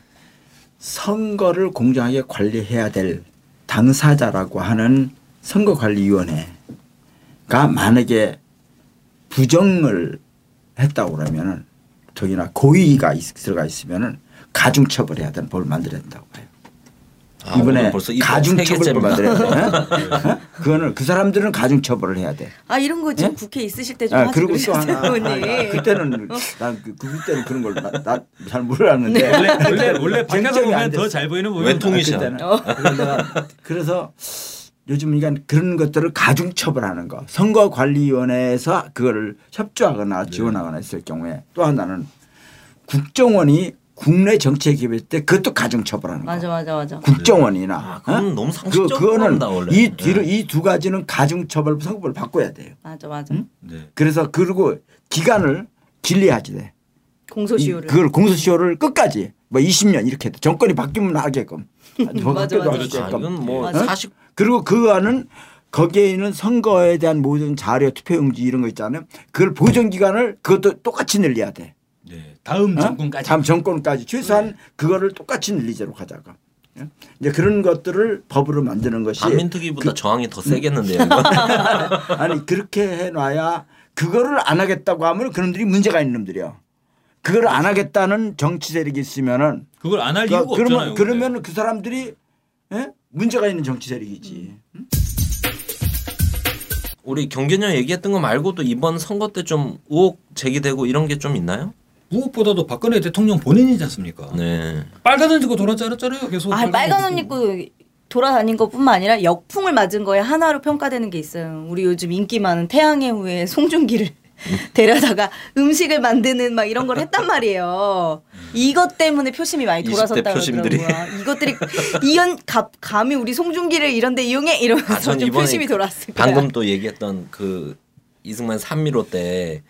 선거를 공정하게 관리해야 될 당사자라고 하는 선거관리위원회가 만약에 부정을 했다고 그러면은 더기나 고의가 있- 들어가 있으면은 가중처벌해야 되는 법을 만들어야 된다고 봐요. 아, 이번에 벌써 입법 가중 세 처벌 개째입니다. 받아야 돼. 어? 그거는 그 사람들은 가중 처벌을 해야 돼. 아 이런 거 지금 예? 국회 있으실 때좀 아, 그리고 또 하나 의원님. 아, 그때는 난 그, 그때는 그런 걸나잘 몰랐는데 원래 원래 원래 밖에서 보면 더. 잘 보이는 부분. 그때는. 그래서 내가 그래서 요즘 그러니까 그런 것들을 가중 처벌하는 거 선거관리위원회에서 그거를 협조하거나 네. 지원하거나 했을 경우에 또 하나는 국정원이 국내 정치에 개입할 때 그것도 가중 처벌하는 거. 맞아 맞아 맞아. 국정원이나 아, 그건 어? 너무 그 상식적으로 그거는 원래. 이 뒤로 네. 이두 가지는 가중 처벌 선고를 바꿔야 돼요. 맞아 맞아. 네. 그래서 그리고 기간을 길리하지 돼. 이- 공소시효를. 그걸 공소시효를 끝까지 뭐 20년 이렇게 돼. 정권이 바뀌면 하게끔. 더 맞아, 맞아. 아, 하게끔. 이건 뭐 맞아. 사실 그리고 그거는 거기에 있는 선거에 대한 모든 자료, 투표용지 이런 거 있잖아요. 그걸 보존 기간을 그것도 똑같이 늘려야 돼. 네. 다음 어? 정권까지 다음 정권까지 최소한 그거를 똑같이 늘리도록 하자고. 예? 이제 그런 것들을 법으로 만드는 것이 반민특위보다 저항이 더 세겠는데요. 이거? 아니 그렇게 해놔야 그거를 안 하겠다고 하면 그놈들이 문제가 있는 놈들이야. 그거를 안 하겠다는 정치 세력이 있으면은 그걸 안할 그, 이유가 그러면 없잖아요. 그러면 그 사람들이 예? 문제가 있는 정치 세력이지. 우리 경견녀 얘기했던 거 말고도 이번 선거 때 좀 의혹 제기되고 이런 게 좀 있나요? 무엇보다도 박근혜 대통령 본인이지 않습니까? 네. 빨간 옷 입고 돌아다녔잖아요. 계속 아 빨간 옷 입고 돌아다닌 것뿐만 아니라 역풍을 맞은 거에 하나로 평가되는 게 있어요. 우리 요즘 인기 많은 태양의 후예 송중기를 데려다가 음식을 만드는 막 이런 걸 했단 말이에요. 이것 때문에 표심이 많이 20대 돌아섰다 표심들이. 그러더라고요. 이것들이 이연 가, 감히 우리 송중기를 이런데 이용해 이러면서 아, 좀 표심이 그 돌았을 거야. 방금 또 얘기했던 그 이승만 3.15때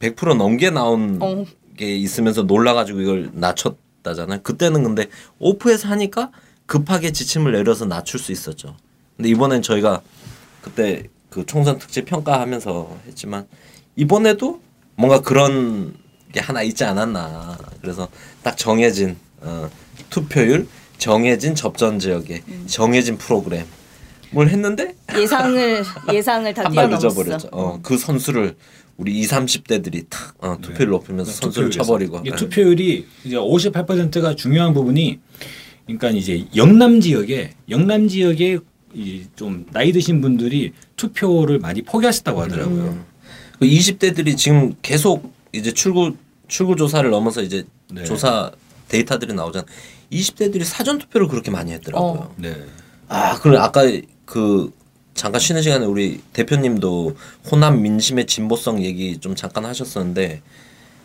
100% 넘게 나온 어. 게 있으면서 놀라가지고 이걸 낮췄다잖아요. 그때는 근데 오프에서 하니까 급하게 지침을 내려서 낮출 수 있었죠. 근데 이번엔 저희가 그때 그 총선 특집 평가하면서 했지만 이번에도 뭔가 그런 게 하나 있지 않았나. 그래서 딱 정해진 어, 투표율, 정해진 접전 지역에 정해진 프로그램. 뭘 했는데 예상을 예상을 다 뛰어넘었어. 어, 그 선수를 우리 20, 30대들이 탁 어, 투표를 높이면서 선수를 투표율에서. 쳐버리고. 이게 예. 투표율이 이제 58%가 중요한 부분이 그러니까 이제 영남 지역에 영남 지역에 이좀 나이 드신 분들이 투표를 많이 포기하셨다고 하더라고요. 그 20대들이 지금 계속 이제 출구 출구 조사를 넘어서 이제 네. 조사 데이터들이 나오잖아. 20대들이 사전 투표를 그렇게 많이 했더라고요. 어. 네. 아, 그래 아까 그 잠깐 쉬는 시간에 우리 대표님도 호남 민심의 진보성 얘기 좀 잠깐 하셨었는데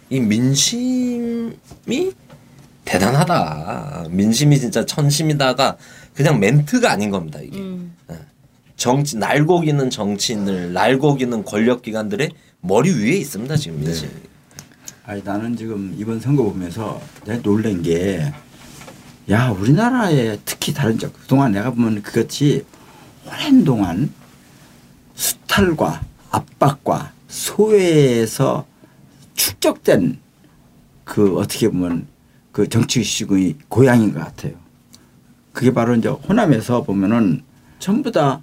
이 민심이 대단하다. 민심이 진짜 천심이다가 그냥 멘트가 아닌 겁니다 이게. 음. 예. 정치 날고기는 정치인들, 날고기는 권력기관들의 머리 위에 있습니다 지금 민심. 아니 나는 지금 이번 선거 보면서 내가 놀란 게 야 우리나라에 특히 다른 적 그동안 내가 보면 그것이 오랜 동안 수탈과 압박과 소외에서 축적된 그 어떻게 보면 그 정치의식의 고향인 것 같아요. 그게 바로 이제 호남에서 보면은 전부 다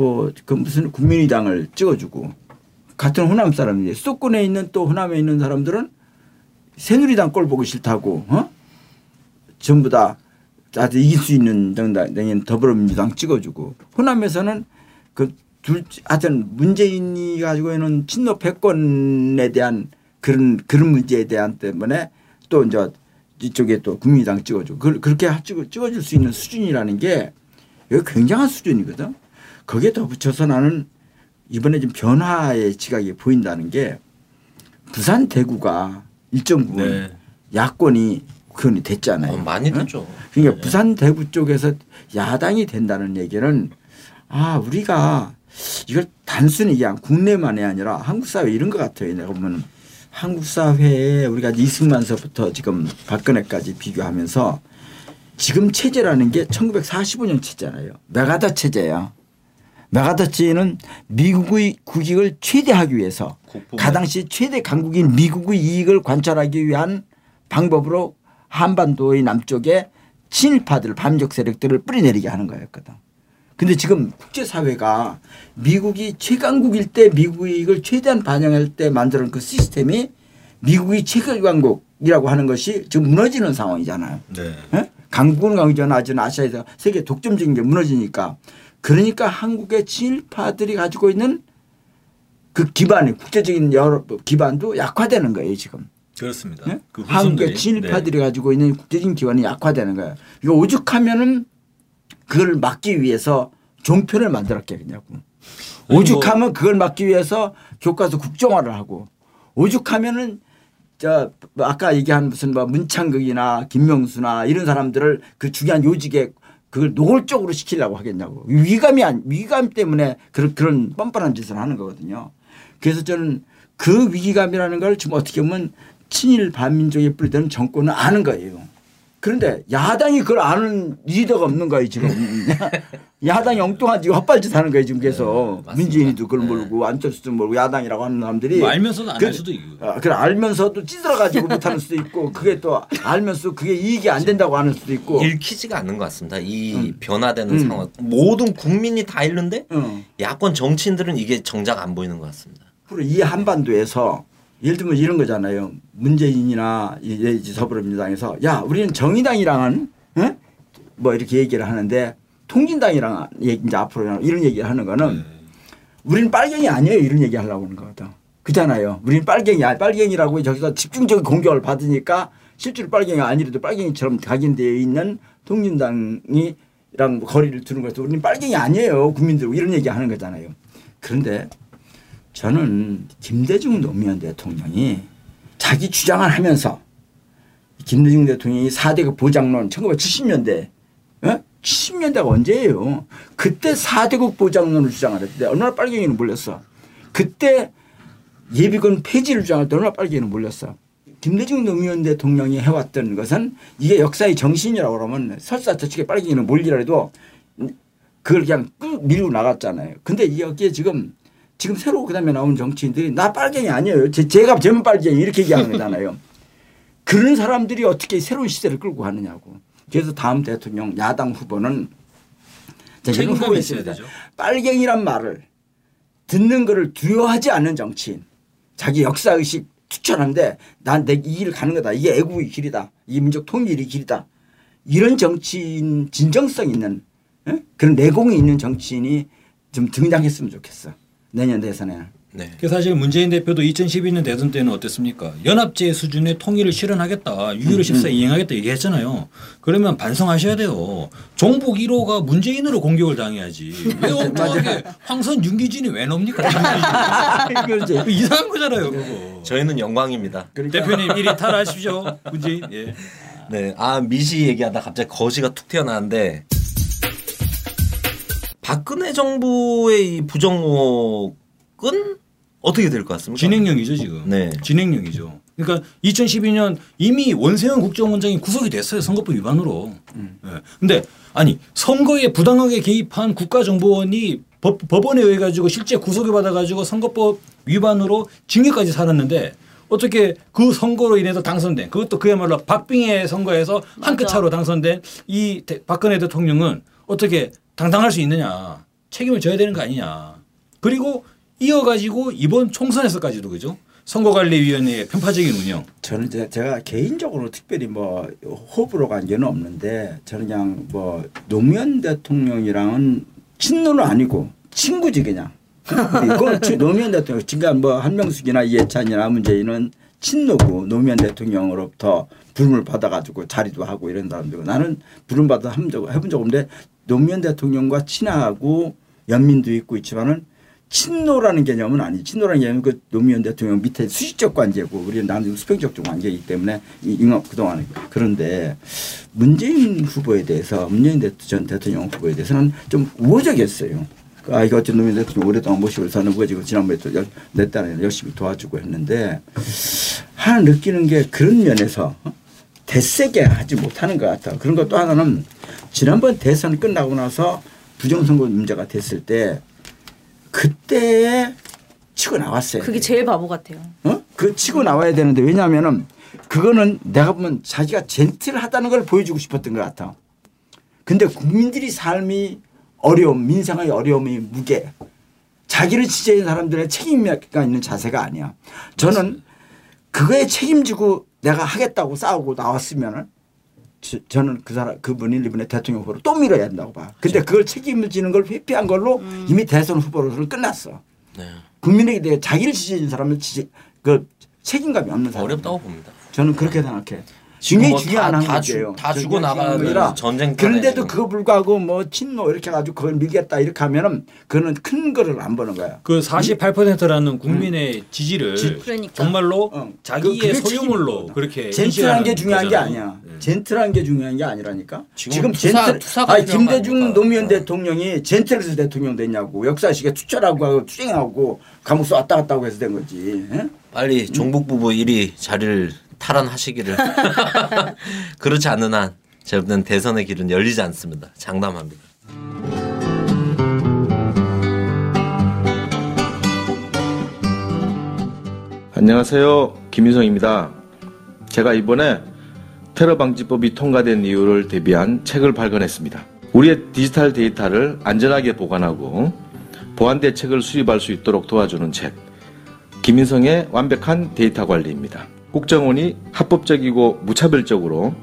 뭐 그 무슨 국민의당을 찍어주고 같은 호남 사람들이 수도권에 있는 또 호남에 있는 사람들은 새누리당 꼴 보기 싫다고 어? 전부 다 나도 이길 수 있는 정당인 더불어민주당 찍어주고 호남에서는 그 둘 하여튼 문재인이 가지고 있는 친노 패권에 대한 그런 그런 문제에 대한 때문에 또 이제 이쪽에 또 국민의당 찍어주고 그- 그렇게 찍어 찍어줄 수 있는 수준이라는 게 이거 굉장한 수준이거든. 거기에 더 붙여서 나는 이번에 좀 변화의 지각이 보인다는 게 부산 대구가 일정 부분 네. 야권이 그건이 됐잖아요. 어, 많이 응? 됐죠. 그러니까 네. 부산 대구 쪽에서 야당이 된다는 얘기는 아 우리가 이걸 단순히 그냥 국내만이 아니라 한국 사회 이런 것 같아요. 내가 보면 한국 사회에 우리가 이승만서부터 지금 박근혜까지 비교하면서 지금 체제라는 게 1945년 체제잖아요. 메가더 체제야. 메가더치는 미국의 국익을 최대하기 위해서. 가당시 최대 강국인 미국의 이익을 관철하기 위한 방법으로 한반도의 남쪽에 친일파들 반민족 세력들을 뿌리내리게 하는 거였거든. 근데 지금 국제사회가 미국이 최강국일 때 미국의 이익을 최대한 반영할 때 만드는 그 시스템이 미국이 최강국이라고 하는 것이 지금 무너지는 상황이잖아요. 네. 예? 강국은 강전 아직 아시아에서 세계 독점적인 게 무너지니까 그러니까 한국의 친일파들이 가지고 있는 그 기반이 국제적인 여러 기반도 약화되는 거예요 지금. 그렇습니다. 네? 그 한국의. 친일파들이 가지고 있는 국제적인 기반이 약화되는 거예요. 이거 오죽하면은 그걸 막기 위해서 종편을 만들었겠냐고. 오죽하면 그걸 막기 위해서 교과서 국정화를 하고 오죽하면은 저 아까 얘기한 무슨 뭐 문창극이나 김명수나 이런 사람들을 그 중요한 요직에 그걸 노골적으로 시키려고 하겠냐고 위감이 안 위감 때문에 그런 그런 뻔뻔한 짓을 하는 거거든요. 그래서 저는 그 위기감이라는 걸 지금 어떻게 보면 친일 반민족에 뿌리되는 정권은 아는 거예요. 그런데 야당이 그걸 아는 리더가 없는 거예요 지금. 야당이 엉뚱한 지금 헛발짓 하는 거예요 지금 계속. 맞습니다. 민주인도 그걸 네. 모르고 안철수도 모르고 야당이라고 하는 사람들이 뭐 알면서도 안 그- 할 수도 있고. 아, 그래 알면서도 찌들어가지고 못하는 수도 있고 그게 또 알면서 그게 이익이 안 된다고 하는 수도 있고. 읽히지가 않는 것 같습니다. 이 음. 변화되는 음. 상황 모든 국민이 다 읽는데 어. 야권 정치인들은 이게 정작 안 보이는 것 같습니다. 그리고 이 한반도에서 예를 들면 이런 거잖아요. 문재인이나 이- 이 더불어민주당에서 야 우리는 정의당이랑은 에? 뭐 이렇게 얘기를 하는데 통진당이랑 이제 앞으로 이런 얘기를 하는 거는 우리는 빨갱이 아니에요 이런 얘기 하려고 하는 거거든. 그잖아요. 우리는 빨갱이 아 빨갱이라고 저기서 집중적인 공격을 받으니까 실제로 빨갱이가 아니라도 빨갱이처럼 각인되어 있는 통진당이랑 거리를 두는 것도 우리는 빨갱이 아니에요 국민들 이런 얘기 하는 거잖아요. 그런데 저는 김대중 노무현 대통령이 자기 주장을 하면서 김대중 대통령이 4대국 보장론 1970년대 어? 70년대가 언제예요? 그때 4대국 보장론을 주장을 했는데 얼마나 빨갱이는 몰렸어. 그때 예비군 폐지를 주장할 때 얼마나 빨갱이는 몰렸어. 김대중 노무현 대통령이 해왔던 것은 이게 역사의 정신이라고 그러면 설사 저쪽에 빨갱이는 몰리라 해도 그걸 그냥 끄 밀고 나갔잖아요. 근데 여기에 지금 지금 새로 그다음에 나온 정치인들이 나 빨갱이 아니에요. 제, 제가 제만 빨갱이 이렇게 얘기하는 거잖아요. 그런 사람들이 어떻게 새로운 시대를 끌고 가느냐고. 그래서 다음 대통령 야당 후보는 제가 있어야 있습니다. 빨갱이란 말을 듣는 거를 두려워하지 않는 정치인. 자기 역사 의식 추천하는데 난 내 이 길을 가는 거다. 이게 애국의 길이다. 이게 민족 통일의 길이다. 이런 정치인 진정성 있는 예? 그런 내공이 있는 정치인이 좀 등장했으면 좋겠어. 내년 대선에는. 네. 그 사실 문재인 대표도 2012년 대선 때는 어땠습니까? 연합제 수준의 통일을 실현하겠다. 6.15 14 이행하겠다 얘기했잖아요. 그러면 반성하셔야 돼요. 종북 1호가 문재인으로 공격을 당해야지. 왜 엉뚱하게 황선 윤기진이 왜 놉니까? 그거 이상한 거잖아요. 그거. 저희는 영광입니다. 그러니까 대표님 이리 탈하십시오. 문재인. 예. 네. 아 미시 얘기하다 갑자기 거시가 툭 튀어나왔는데 박근혜 정부의 이 부정 의혹은 어떻게 될 것 같습니까? 진행형이죠 지금. 네. 진행형이죠. 그러니까 2012년 이미 원세훈 국정원장이 구속이 됐어요 선거법 위반으로. 예. 근데 아니 선거에 부당하게 개입한 국가정보원이 법, 법원에 의해 가지고 실제 구속을 받아 가지고 선거법 위반으로 징역까지 살았는데 어떻게 그 선거로 인해서 당선된 그것도 그야말로 박빙의 선거에서 한 끗. 차로 당선된 이 대- 박근혜 대통령은 어떻게 당당할 수 있느냐. 책임을 져야 되는 거 아니냐. 그리고 이어가지고 이번 총선에서까지도 그죠? 선거관리위원회의 편파적인 운영. 저는 제가 개인적으로 특별히 뭐 호불호 관계는 없는데 저는 그냥 뭐 노무현 대통령이랑은 친노는 아니고 친구지 그냥. 치- 노무현 대통령 지금 뭐 한명숙이나 이해찬이나 문재인은 친노고 노무현 대통령으로부터 부름을 받아가지고 자리도 하고 이런 사람들고 나는 부름 받아 한 적, 해본 적 없는데 노무현 대통령과 친하고 연민도 있고 있지만은 친노라는 개념은 아니. 친노라는 개념은 그 노무현 대통령 밑에 수직적 관계고 우리는 나는 수평적 관계이기 때문에 그동안 그런데 문재인 후보에 대해서 문재인 대- 전 대통령 후보에 대해서는 좀 우호적이었어요. 아 이거 어쨌든 노무현 대통령 오랫동안 모시고 사는 거지고 지난번에 또내 딸에 열심히 도와주고 했는데 하나 느끼는 게 그런 면에서 어? 대세게 하지 못하는 것 같아. 그런 것또 하나는 지난번 대선 끝나고 나서 부정선거 문제가 됐을 때 그때 치고 나왔어요. 그게 제일 바보 같아요. 어? 그 치고 나와야 되는데 왜냐하면은 그거는 내가 보면 자기가 젠틀하다는 걸 보여주고 싶었던 것 같아. 근데 국민들이 삶이 어려움, 민생의 어려움이 무게, 자기를 지지하는 사람들의 책임감 있는 자세가 아니야. 저는 그거에 책임지고 내가 하겠다고 싸우고 나왔으면은 저, 저는 그 사람 그분이 이번에 대통령 후보로 또 밀어야 된다고 봐. 근데 그걸 책임을 지는 걸 회피한 걸로 이미 대선 후보로서는 끝났어. 네. 국민에게 대해 자기를 지지해 준 사람은 지지 그 책임감이 없는 사람. 어렵다고 봅니다. 저는 그렇게 생각해. 지금 굉장히 뭐 중요한 다- 한다 주-. 다 주고 나가는 거라. 전쟁터네, 그런데도. 그거 불구하고 뭐 친노 이렇게 해가지고 그걸 밀겠다 이렇게 하면은 그거는 큰 거를 안 보는 거야. 그 48%라는 국민의 지지를 그러니까. 정말로 어. 자기의 그- 그게 소유물로. 그렇게 젠틀한 게 중요한 게 거잖아요. 아니야. 네. 젠틀한 게 중요한 게 아니라니까. 지금 지금 투사- 젠틀. 투사가 아니 김대중? 노무현 네. 대통령이 젠틀해서 대통령 됐냐고. 역사식에 투철하고 하고 투쟁하고 감옥서 왔다 갔다 하고 해서 된 거지. 예? 빨리 종북 부부 1위 자리를 탈환하시기를. 그렇지 않는 한 저는 대선의 길은 열리지 않습니다. 장담합니다. 안녕하세요. 김인성입니다. 제가 이번에 테러 방지법이 통과된 이유를 대비한 책을 발간했습니다. 우리의 디지털 데이터를 안전하게 보관하고 보안 대책을 수립할 수 있도록 도와주는 책. 김인성의 완벽한 데이터 관리입니다. 국정원이 합법적이고 무차별적으로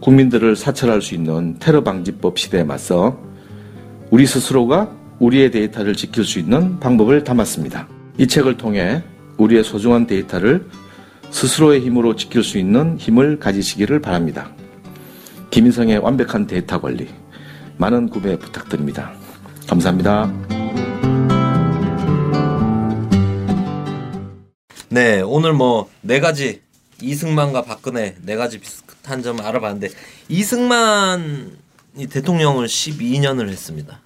국민들을 사찰할 수 있는 테러 방지법 시대에 맞서 우리 스스로가 우리의 데이터를 지킬 수 있는 방법을 담았습니다. 이 책을 통해 우리의 소중한 데이터를 스스로의 힘으로 지킬 수 있는 힘을 가지시기를 바랍니다. 김인성의 완벽한 데이터 관리 많은 구매 부탁드립니다. 감사합니다. 네, 오늘 뭐 네 가지 이승만과 박근혜 네 가지 비슷한 점 알아봤는데 이승만이 대통령을 12년을 했습니다.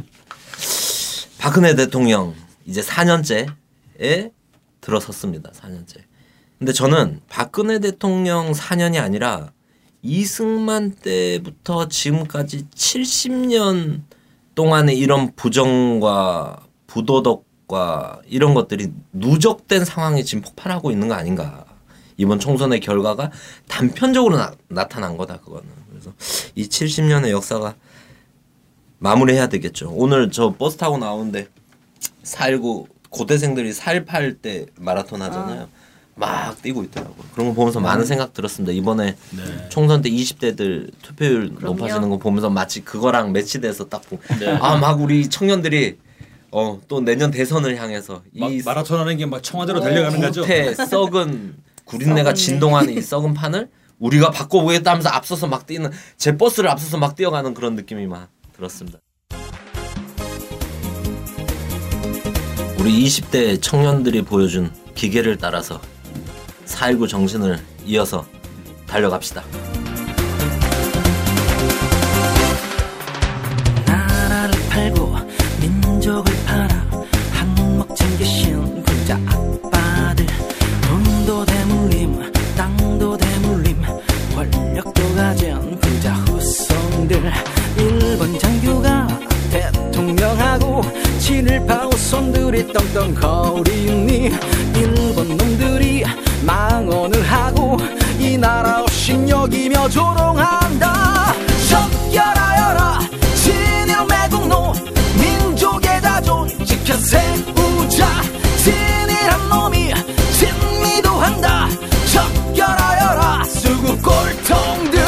박근혜 대통령 이제 4년째에 들어섰습니다. 4년째. 근데 저는 박근혜 대통령 4년이 아니라 이승만 때부터 지금까지 70년 동안의 이런 부정과 부도덕과 이런 것들이 누적된 상황이 지금 폭발하고 있는 거 아닌가. 이번 총선의 결과가 단편적으로 나, 타난 거다 그거는. 그래서 이 70년의 역사가 마무리해야 되겠죠. 오늘 저 버스 타고 나오는데 4.19 고대생들이 4.18 때 마라톤 하잖아요. 막 뛰고 있더라고요. 그런 거 보면서 많은 생각 들었습니다. 이번에 총선 때 20대들 투표율 높아지는 거 보면서 마치 그거랑 매치돼서 딱 보고 아막 우리 청년들이 어 또 내년 대선을 향해서 막이 마라톤 하는 게 막 청와대로 달려가는 거죠. 썩은 구린내가 진동하는 이 썩은 판을 우리가 바꿔보겠다면서 앞서서 막 뛰는 제 버스를 앞서서 막 뛰어가는 그런 느낌이 막 들었습니다. 우리 20대 청년들이 보여준 기계를 따라서 4.19 정신을 이어서 달려갑시다. 떵떵 거리니 일본 놈들이 망언을 하고 이 나라 없신 여기며 조롱한다. 적결하여라 진일 매국노 민족의 자존 지켜 세우자. 진일한 놈이 진미도 한다. 적결하여라 수구 꼴통들.